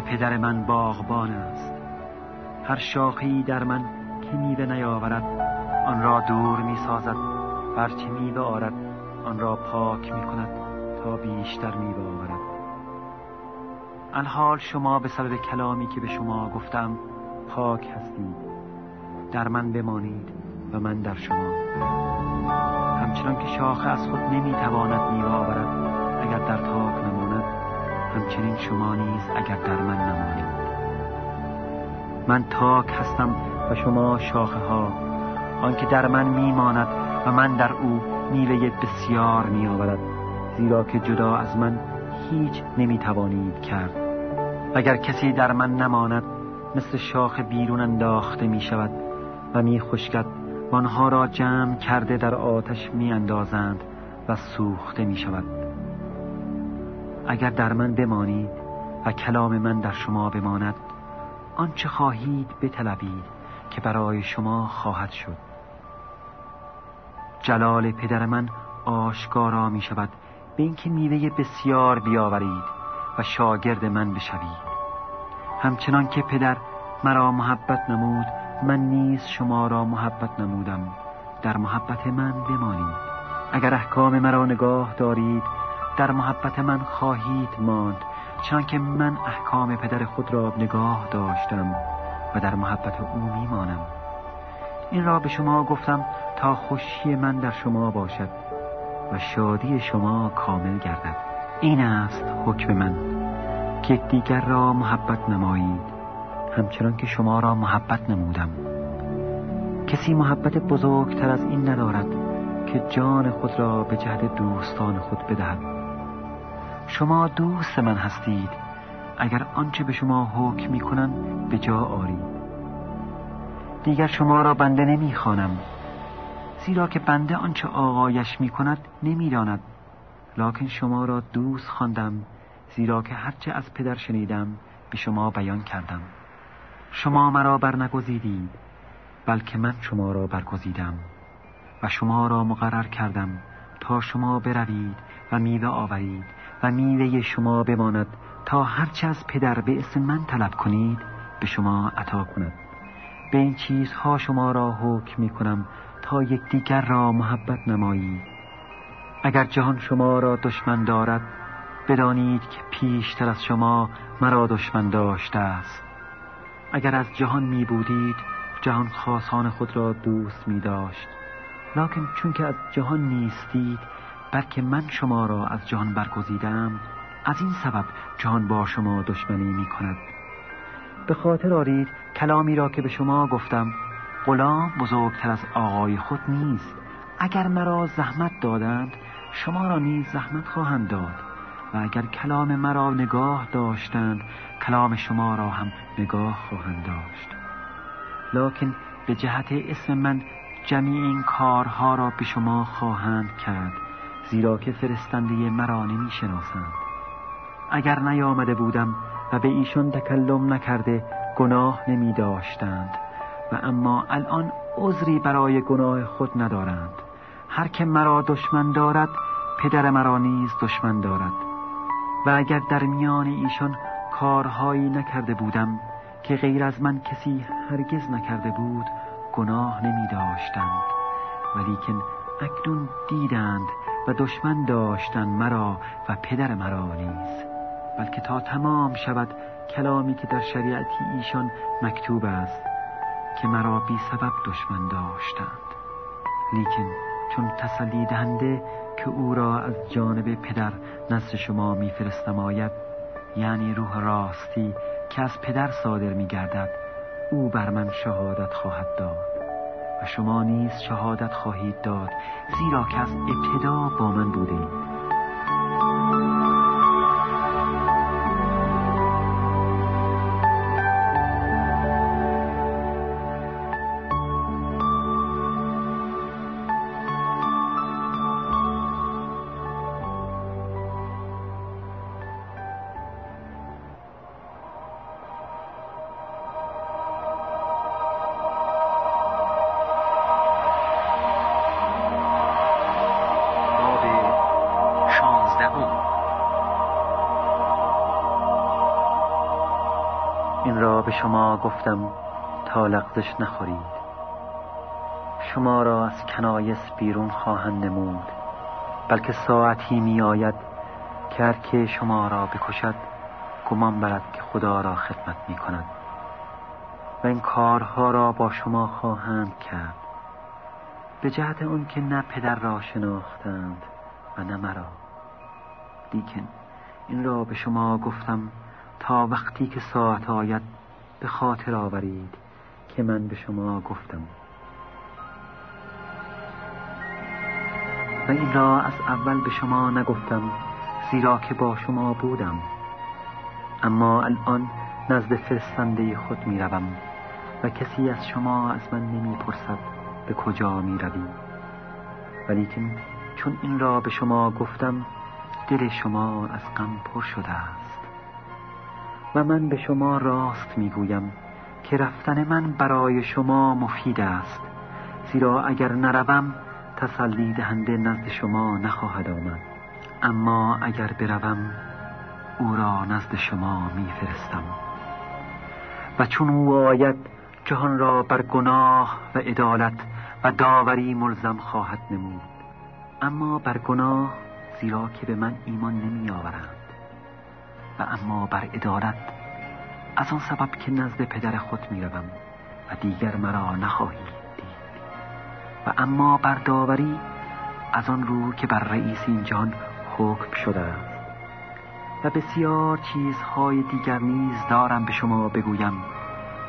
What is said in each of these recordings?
پدر من باغبان است. هر شاخی در من که میوه نیاورد آن را دور می سازد هرچه میوه آرد آن را پاک می کند تا بیشتر میوه آورد. الحال شما به سبب کلامی که به شما گفتم پاک هستید. در من بمانید و من در شما. همچنان که شاخه از خود نمی‌تواند میوه آورد اگر در تاک همچنین شما نیز اگر در من نمانید من تاک هستم و شما شاخه ها آنکه در من میماند و من در او میوه بسیار میآورد زیرا که جدا از من هیچ نمی‌توانید کرد. اگر کسی در من نماند مثل شاخ بیرون انداخته می شود و می خشکد و آنها را جمع کرده در آتش می اندازند و سوخته می شود اگر در من بمانید و کلام من در شما بماند آنچه خواهید بطلبید که برای شما خواهد شد. جلال پدر من آشکارا می شود به اینکه میوه بسیار بیاورید و شاگرد من بشوید. همچنان که پدر مرا محبت نمود من نیز شما را محبت نمودم. در محبت من بمانید. اگر احکام مرا نگاه دارید در محبت من خواهید ماند چون که من احکام پدر خود را نگاه داشتم و در محبت او میمانم. این را به شما گفتم تا خوشی من در شما باشد و شادی شما کامل گردد. این است حکم من که دیگر را محبت نمایید همچنان که شما را محبت نمودم. کسی محبت بزرگتر از این ندارد که جان خود را به جهد دوستان خود بدهد. شما دوست من هستید. اگر آنچه به شما حکم می کنم به جا آرید. دیگر شما را بنده نمی خانم زیرا که بنده آنچه آقایش می کند نمی داند لکن شما را دوست خواندم زیرا که هرچه از پدر شنیدم به شما بیان کردم. شما مرا برنگزیدید بلکه من شما را برگزیدم. و شما را مقرر کردم تا شما بروید و میوه آورید. و میوه شما بماند. تا هرچه از پدر به اسم من طلب کنید به شما عطا کند به این چیزها شما را حکم می کنم تا یکدیگر را محبت نمایید. اگر جهان شما را دشمن دارد بدانید که پیشتر از شما مرا دشمن داشته است. اگر از جهان می بودید جهان خاصان خود را دوست می داشت لکن چون که از جهان نیستید بلکه من شما را از جهان برگزیدم از این سبب جهان با شما دشمنی می کند به خاطر آرید کلامی را که به شما گفتم غلام بزرگتر از آقای خود نیست. اگر مرا زحمت دادند شما را نیز زحمت خواهند داد. و اگر کلام مرا نگاه داشتند کلام شما را هم نگاه خواهند داشت. لکن به جهت اسم من جمیع این کارها را به شما خواهند کرد. زیرا که فرستنده مرا نمی شناسند اگر نیامده بودم و به ایشان تکلم نکرده گناه نمی داشتند و اما الان عذری برای گناه خود ندارند. هر که مرا دشمن دارد پدر مرا نیز دشمن دارد. و اگر در میان ایشان کارهایی نکرده بودم که غیر از من کسی هرگز نکرده بود گناه نمی داشتند ولیکن اکنون دیدند و دشمن داشتن مرا و پدر مرا نیز. بلکه تا تمام شود کلامی که در شریعتی ایشان مکتوب است که مرا بی سبب دشمن داشتند. لیکن چون تسلی دهنده که او را از جانب پدر نزد شما میفرستم آید یعنی روح راستی که از پدر صادر میگردد او بر من شهادت خواهد داد. و شما نیز شهادت خواهید داد زیرا که از ابتدا با من بوده به شما گفتم تا لغزش نخورید. شما را از کنایس بیرون خواهند نمود بلکه ساعتی می آید که که شما را بکشد گمان برد که خدا را خدمت می کند و این کارها را با شما خواهند کرد. به جهت اون که نه پدر را شناختند و نه مرا. لیکن این را به شما گفتم تا وقتی که ساعت آید به خاطر آورید که من به شما گفتم. و این را از اول به شما نگفتم زیرا که با شما بودم. اما الان نزد فرستنده خود می روم و کسی از شما از من نمی پرسد به کجا می روی ولیکن چون این را به شما گفتم دل شما از غم پر شده است. و من به شما راست می گویم که رفتن من برای شما مفید است زیرا اگر نروم تسلی دهنده نزد شما نخواهد آمد. اما اگر بروم او را نزد شما میفرستم. و چون او آید جهان را بر گناه و عدالت و داوری ملزم خواهد نمود. اما بر گناه زیرا که به من ایمان نمی آورند و اما بر عدالت از آن سبب که نزد پدر خود می روم و دیگر مرا نخواهید و اما بر داوری از آن رو که بر رئیس این جان حکم شده است. و بسیار چیزهای دیگر نیز دارم به شما بگویم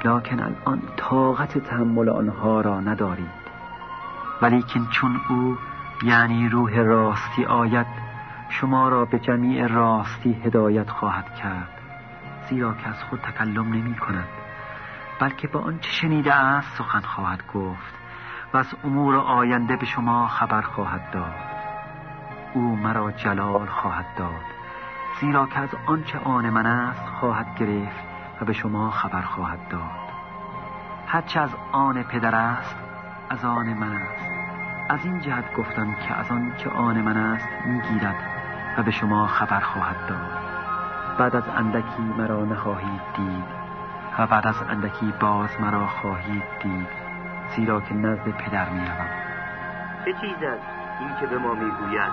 لکن الان طاقت تحمل آنها را ندارید. ولیکن چون او یعنی روح راستی آید شما را به جمیع راستی هدایت خواهد کرد. زیرا که از خود تکلم نمی کند بلکه با آنچه شنیده است سخن خواهد گفت و از امور آینده به شما خبر خواهد داد. او مرا جلال خواهد داد زیرا که از آنچه آن من است خواهد گرفت و به شما خبر خواهد داد. هرچه از آن پدر است از آن من است. از این جهت گفتم که از آن که آن من است می‌گیرد. و به شما خبر خواهد داد. بعد از اندکی مرا نخواهید دید و بعد از اندکی باز مرا خواهید دید زیرا که نزد پدر می روم چه چیز است این که به ما می‌گوید؟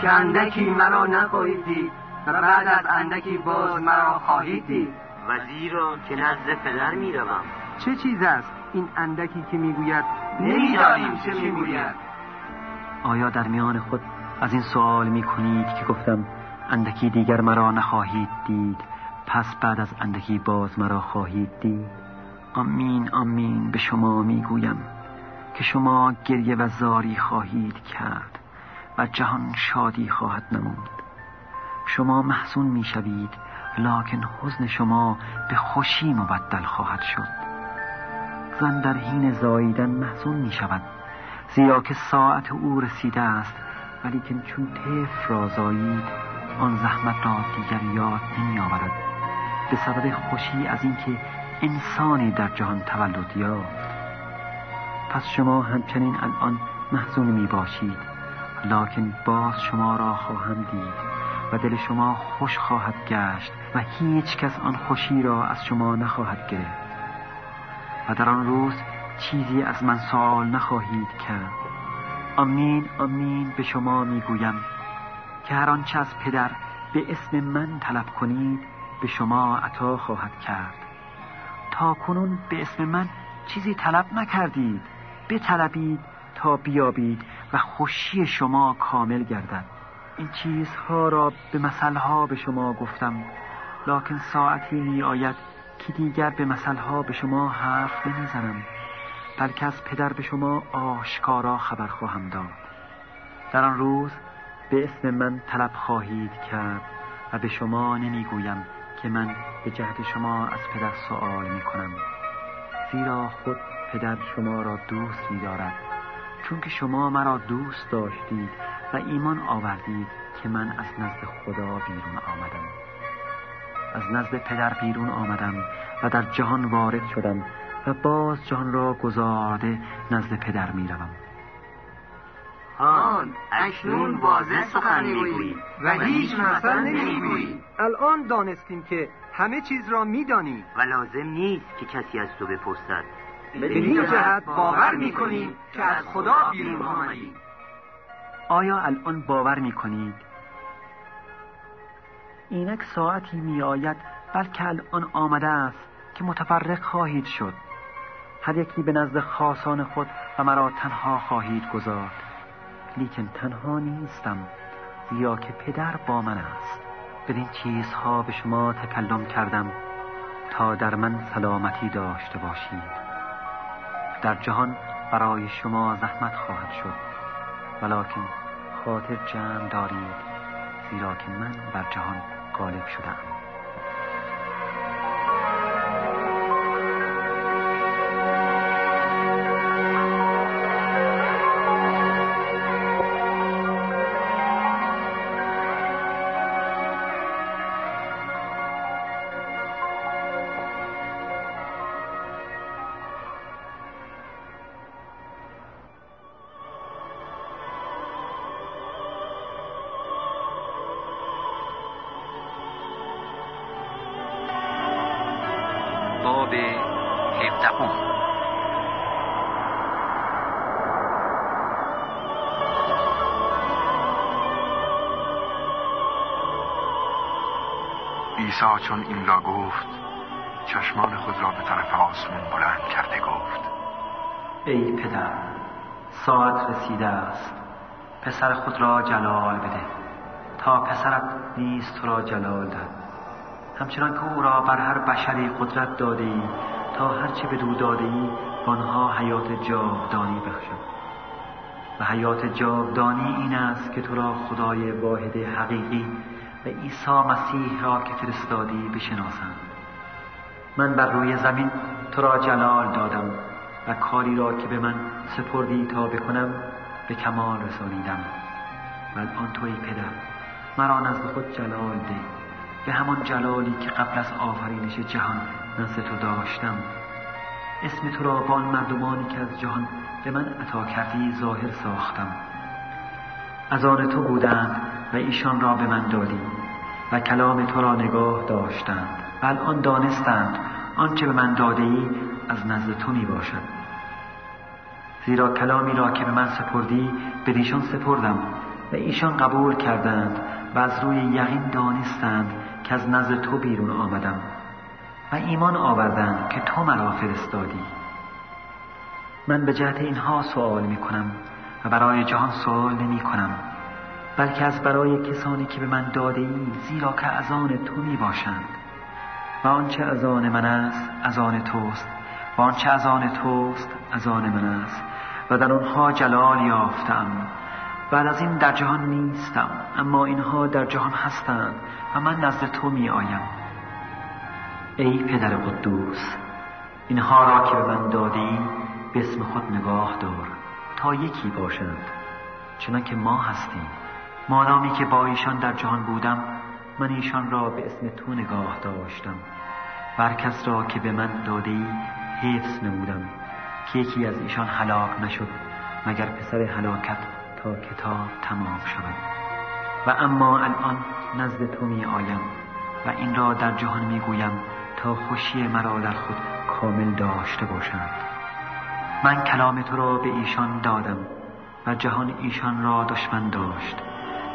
که اندکی مرا نخواهید دید و بعد از اندکی باز مرا خواهید دید. و زیرا که نزد پدر می روم چه چیز است این اندکی که می‌گوید؟ نمی‌دانیم چه می‌گوید. آیا در میان خود از این سوال می کنید که گفتم اندکی دیگر مرا نخواهید دید. پس بعد از اندکی باز مرا خواهید دید. آمین آمین به شما می‌گویم که شما گریه و زاری خواهید کرد و جهان شادی خواهد نمود. شما محزون می‌شوید لکن حزن شما به خوشی مبدل خواهد شد. زن در حین زاییدن محزون می شود زیرا که ساعت او رسیده است ولیکن چون طفل را زایید آن زحمت را دیگر یاد نمی آورد به سبب خوشی از اینکه انسانی در جهان تولد یافت. پس شما همچنین الان محزون می باشید. لکن باز شما را خواهم دید و دل شما خوش خواهد گشت و هیچ کس آن خوشی را از شما نخواهد گرفت. و در آن روز چیزی از من سوال نخواهید کرد. آمین آمین به شما می‌گویم که هر آنچه از پدر به اسم من طلب کنید به شما عطا خواهد کرد. تا کنون به اسم من چیزی طلب نکردید بطلبید تا بیابید و خوشی شما کامل گردد. این چیزها را به مثلها به شما گفتم لکن ساعتی می آید که دیگر به مثلها به شما حرف نمی‌زنم. بلکه از پدر به شما آشکارا خبر خواهم داد. در آن روز به اسم من طلب خواهید کرد و به شما نمی‌گویم که من به جهت شما از پدر سوال می کنم زیرا خود پدر شما را دوست می دارد چون که شما مرا دوست داشتید و ایمان آوردید که من از نزد خدا بیرون آمدم. از نزد پدر بیرون آمدم و در جهان وارد شدم و باز جهان را گذارده نزد پدر می روم. آن اکنون واضح سخن می‌گویی. و هیچ مثل نمی‌گویی. الان دانستیم که همه چیز را میدانی. و لازم نیست که کسی از تو بپرسد. به این جهت باور می‌کنیم که از خدا بیرون آمدیم آیا الان باور می کنید؟ اینک ساعتی می آید بلکه الان آمده است که متفرق خواهید شد. هر یکی به نزد خاصان خود و مرا تنها خواهید گذارد لیکن تنها نیستم زیرا که پدر با من است. بدین چیزها به شما تکلم کردم تا در من سلامتی داشته باشید. در جهان برای شما زحمت خواهد شد ولکن خاطر جمع دارید زیرا که من بر جهان غالب شدم عیسی چون این را گفت چشمان خود را به طرف آسمان بلند کرده گفت ای پدر ساعت رسیده است پسر خود را جلال بده تا پسرت نیز تو را جلال دهد. همچنان که او را بر هر بشری قدرت داده ای تا هرچه به دو داده ای آنها حیات جاودانی بخشد. و حیات جاودانی این است که تو را خدای واحد حقیقی و عیسی مسیح را که فرستادی بشناسند من بر روی زمین تو را جلال دادم و کاری را که به من سپردی تا بکنم به کمال رسانیدم. و الان توی پدر مرا نزد خود جلال ده. به همان جلالی که قبل از آفرینش جهان نزد تو داشتم. اسم تو را با آن مردمانی که از جهان به من عطا کردی ظاهر ساختم. از آن تو بودند و ایشان را به من دادی و کلام تو را نگاه داشتند. و الان دانستند آنچه به من داده ای از نزد تو می باشد زیرا کلامی را که به من سپردی به ایشان سپردم و ایشان قبول کردند و از روی یقین دانستند که از نزد تو بیرون آمدم و ایمان آوردند که تو مرا فرستادی. من به جهت اینها سوال می کنم و برای جهان سوال نمی کنم بلکه از برای کسانی که به من داده ای زیرا که از آن تو می باشند و آنچه از آن من است از آن توست. و آنچه از آن توست از آن من است. و در آنها جلال یافتم. بعد از این در جهان نیستم اما اینها در جهان هستند و من نزد تو می آیم ای پدر قدوس اینها را که به من دادی به اسم خود نگاه دار. تا یکی باشند چنان که ما هستیم. مادامی که با ایشان در جهان بودم من ایشان را به اسم تو نگاه داشتم. و هر کس را که به من داده ای حفظ نمودم که یکی از ایشان هلاک نشد مگر پسر هلاکت تا کتاب تمام شود. و اما الان نزد تو می آیم و این را در جهان می گویم تا خوشی مرا در خود کامل داشته باشند. من کلام تو را به ایشان دادم و جهان ایشان را دشمن داشت.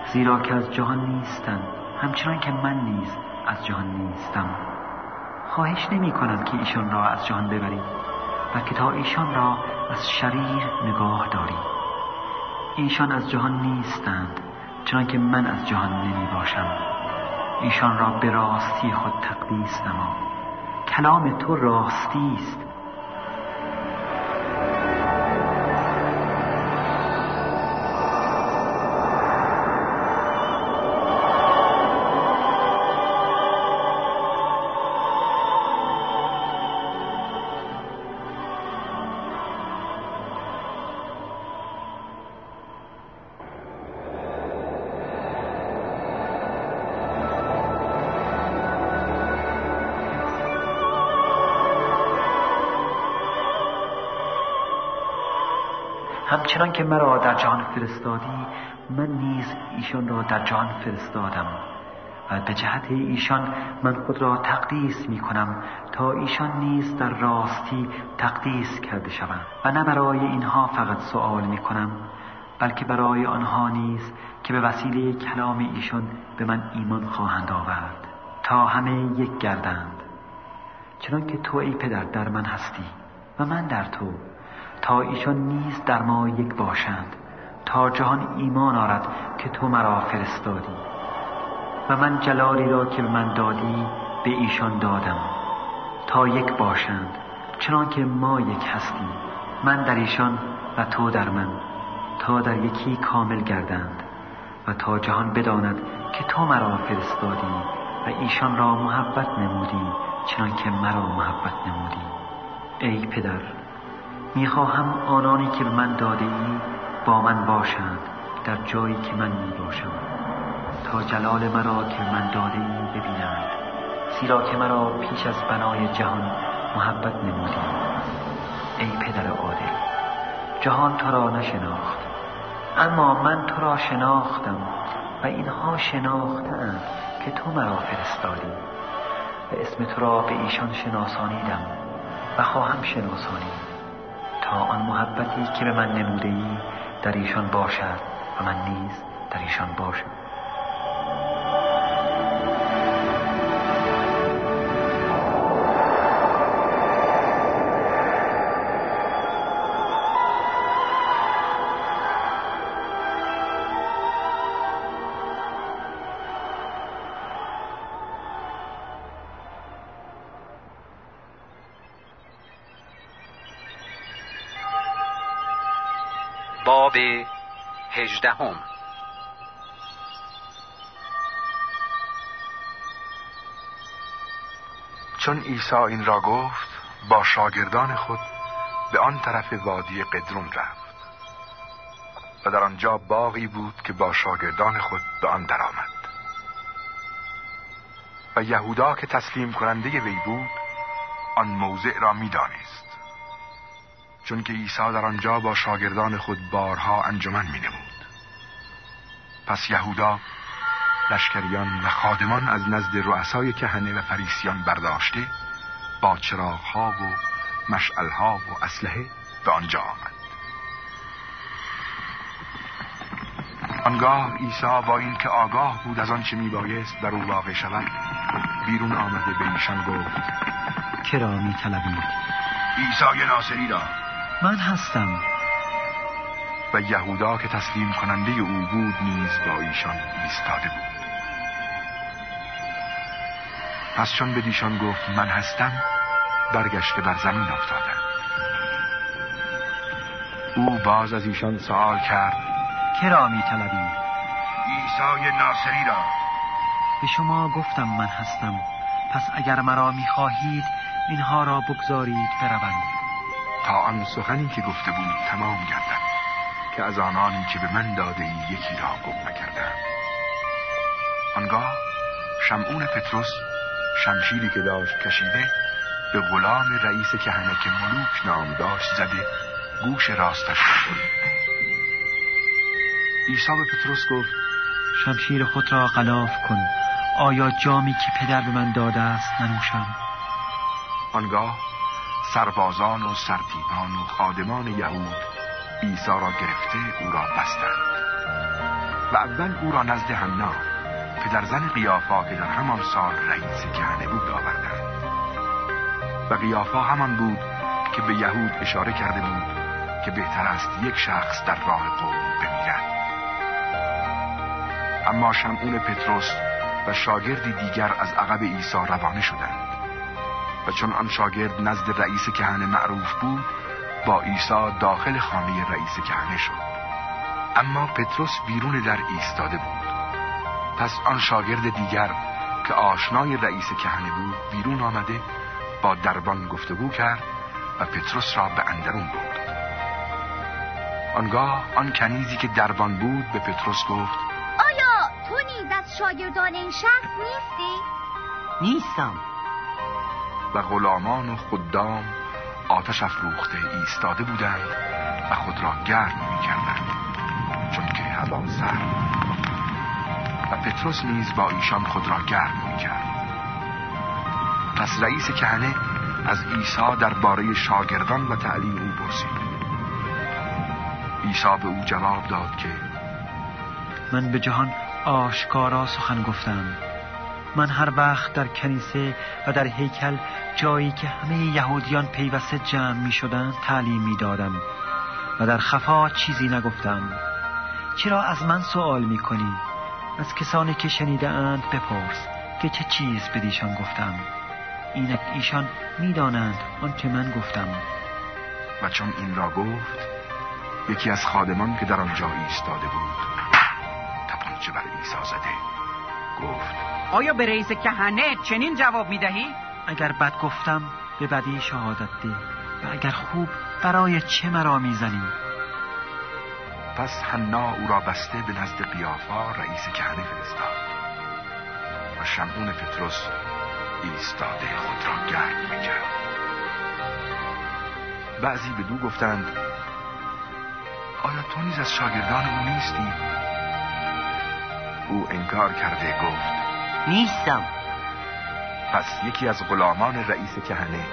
زیرا که از جهان نیستند همچنان که من نیز از جهان نیستم. خواهش نمی کنم که ایشان را از جهان ببرید و که تا ایشان را از شریر نگاه داری ایشان از جهان نیستند چنان که من از جهان نمی باشم. ایشان را به راستی خود تقدیس نما. کلام تو راستی است. همچنان که مرا در جهان فرستادی من نیز ایشان را در جهان فرستادم. و به جهت ایشان من خود را تقدیس می کنم تا ایشان نیز در راستی تقدیس کرده شوند. و نه برای اینها فقط سوال می کنم بلکه برای آنها نیز که به وسیله کلام ایشان به من ایمان خواهند آورد. تا همه یک گردند. چنان که تو ای پدر در من هستی و من در تو. تا ایشان نیز در ما یک باشند تا جهان ایمان آرد که تو مرا فرستادی. و من جلالی را که من دادی به ایشان دادم. تا یک باشند چنان که ما یک هستیم من در ایشان و تو در من. تا در یکی کامل گردند و تا جهان بداند که تو مرا فرستادی و ایشان را محبت نمودی چنان که مرا محبت نمودی. ای پدر! می‌خواهم آنانی که به من داده ای با من باشند در جایی که من می باشم تا جلال مرا که من داده ای ببینند. زیرا که مرا پیش از بنای جهان محبت نمودی. ای پدر عادل جهان تو را نشناخت. اما من تو را شناختم و اینها شناختند که تو مرا فرستادی. و اسم تو را به ایشان شناسانیدم و خواهم شناسانید. آن محبتی که به من نموده ای در ایشان باشد و من نیز در ایشان باشم. باب هجدهم. چون عیسی این را گفت با شاگردان خود به آن طرف وادی قدرون رفت. و در آنجا باغی بود که با شاگردان خود به آن درآمد. و یهودا که تسلیم کننده وی بود آن موضع را می‌دانست. چون که عیسی در آنجا با شاگردان خود بارها انجمن می نمود. پس یهودا لشکریان و خادمان از نزد رؤسای کهنه و فریسیان برداشته با چراغها و مشعلها و اسلحه به آنجا آمد آنگاه عیسی با اینکه آگاه بود از آنچه میبایست در او واقع شود بیرون آمده به ایشان گفت کرا می طلبید عیسی ناصری را من هستم. و یهودا که تسلیم کننده او بود نیز با ایشان ایستاده بود. پس چون به دیشان گفت من هستم برگشته بر زمین افتادند او باز از ایشان سوال کرد کرا می طلبید عیسی ناصری را. به شما گفتم من هستم. پس اگر مرا می خواهید اینها را بگذارید بروند. تا آن سخنی که گفته بود تمام گردد که از آنانی که به من داده ای یکی را گم نکردم. آنگاه شمعون پتروس شمشیری که داشت کشیده به غلام رئیس کهنه که ملوک نام داشت زده گوش راستش را برید عیسی به پتروس گفت شمشیر خود را غلاف کن. آیا جامی که پدر به من داده است ننوشم؟ آنگاه سربازان و سرتیبان و خادمان یهود عیسی را گرفته او را بستند. و اول او را نزد حنا پدرزن قیافا که در همان سال رئیس کهنه بود آوردند و قیافا همان بود که به یهود اشاره کرده بود که بهتر است یک شخص در راه قوم بمیرد. اما شمعون پتروس و شاگردی دیگر از عقب عیسی روانه شدند. و چون آن شاگرد نزد رئیس کهنه معروف بود با عیسی داخل خانه رئیس کهنه شد. اما پتروس بیرون در ایستاده بود. پس آن شاگرد دیگر که آشنای رئیس کهنه بود بیرون آمده با دربان گفتگو کرد و پتروس را به اندرون بود آنگاه آن کنیزی که دربان بود به پتروس گفت آیا تو نیز از شاگردان این شخص نیستی؟ نیستم. و غلامان و خدام آتش افروخته ایستاده بودند و خود را گرم می کردند چون که هوا سرد و پتروس نیز با ایشان خود را گرم می‌کرد. پس رئیس کهنه از عیسی درباره شاگردان و تعلیم او پرسید. عیسی به او جواب داد که من به جهان آشکارا سخن گفتم. من هر وقت در کنیسه و در هیکل جایی که همه یهودیان پیوسته جمع می شدن تعلیم می دادم و در خفا چیزی نگفتم. چرا از من سوال می کنی؟ از کسانی که شنیده اند بپرس که چه چیز به دیشان گفتم. اینک ایشان می‌دانند آنچه من گفتم. و چون این را گفت یکی از خادمان که در آنجا ایستاده بود تپانچه بر عیسی زده گفت آیا به رئیس کهنه چنین جواب می دهی؟ اگر بد گفتم به بدی شهادت ده و اگر خوب برای چه مرا می‌زنی پس حنا او را بسته به نزد قیافا رئیس کهنه فرستاد و شمعون پتروس ایستاده خود را گرد می‌کرد بعضی به دو گفتند آیا تو نیز از شاگردان او نیستی؟ او انکار کرده گفت نیستم. پس یکی از غلامان رئیس کهنه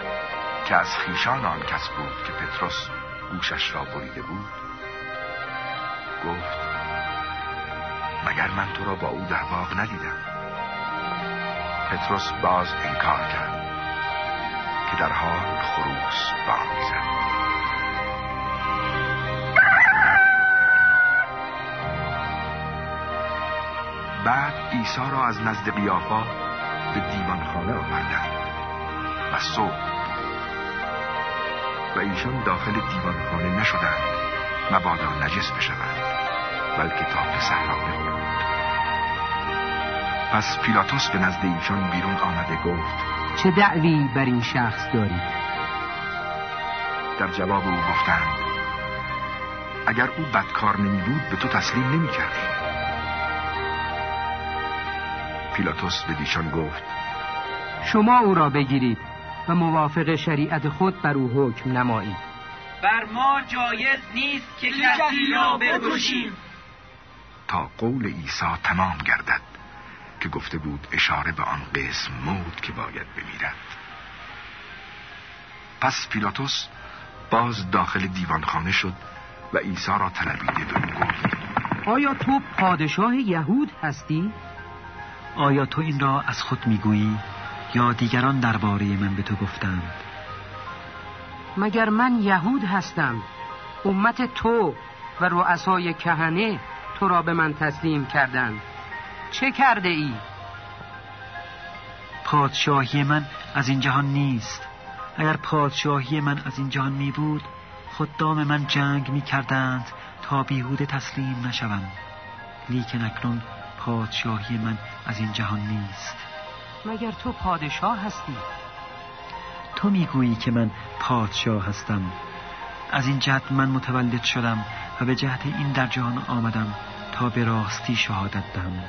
که از خیشان آن کس بود که پتروس گوشش را بریده بود گفت مگر من تو را با او در باغ ندیدم؟ پتروس باز انکار کرد که در حال خروس بانگ زد بعد عیسی را از نزد قیافا به دیوانخانه آوردند و صبح و ایشان داخل دیوانخانه نشدند مبادا نجس بشوند بلکه تا پسر را بخورند. پس پیلاتوس به نزد ایشان بیرون آمده گفت چه دعوی بر این شخص دارید در جواب او گفتند اگر او بدکار نمی بود به تو تسلیم نمی کردیم پیلاتوس به دیشان گفت شما او را بگیرید و موافق شریعت خود بر او حکم نمایید. بر ما جایز نیست که کسی را بکشیم. تا قول عیسی تمام گردد که گفته بود اشاره به آن قسم موت که باید بمیرد. پس پیلاتوس باز داخل دیوانخانه شد و عیسی را طلبیده به او گفت. آیا تو پادشاه یهود هستی؟ آیا تو این را از خود می‌گویی یا دیگران درباره من به تو گفتند؟ مگر من یهود هستم؟ امت تو و رؤسای کهنه تو را به من تسلیم کردند. چه کرده ای؟ پادشاهی من از این جهان نیست. اگر پادشاهی من از این جهان می بود خدام من جنگ می کردند تا بیهوده تسلیم نشوم. لیکن اکنون پادشاهی من از این جهان نیست. مگر تو پادشاه هستی؟ تو می‌گویی که من پادشاه هستم. از این جهت من متولد شدم و به جهت این در جهان آمدم تا به راستی شهادت دهم.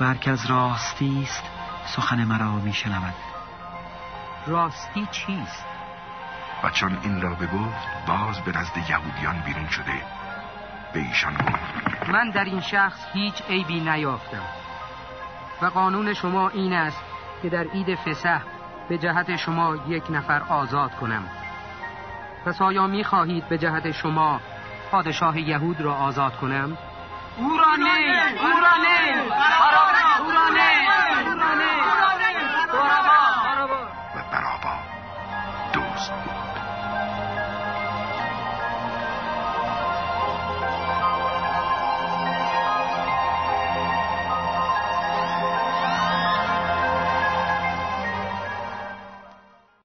و هر که از راستی است سخن مرا میشنود. راستی چیست؟ و چون این را بگفت باز به نزد یهودیان بیرون شده. به ایشان گفت من در این شخص هیچ عیبی نیافتم. و قانون شما این است که در عید فسح به جهت شما یک نفر آزاد کنم. پس آیا می خواهید به جهت شما پادشاه یهود را آزاد کنم؟ او را نه او را نه او را نه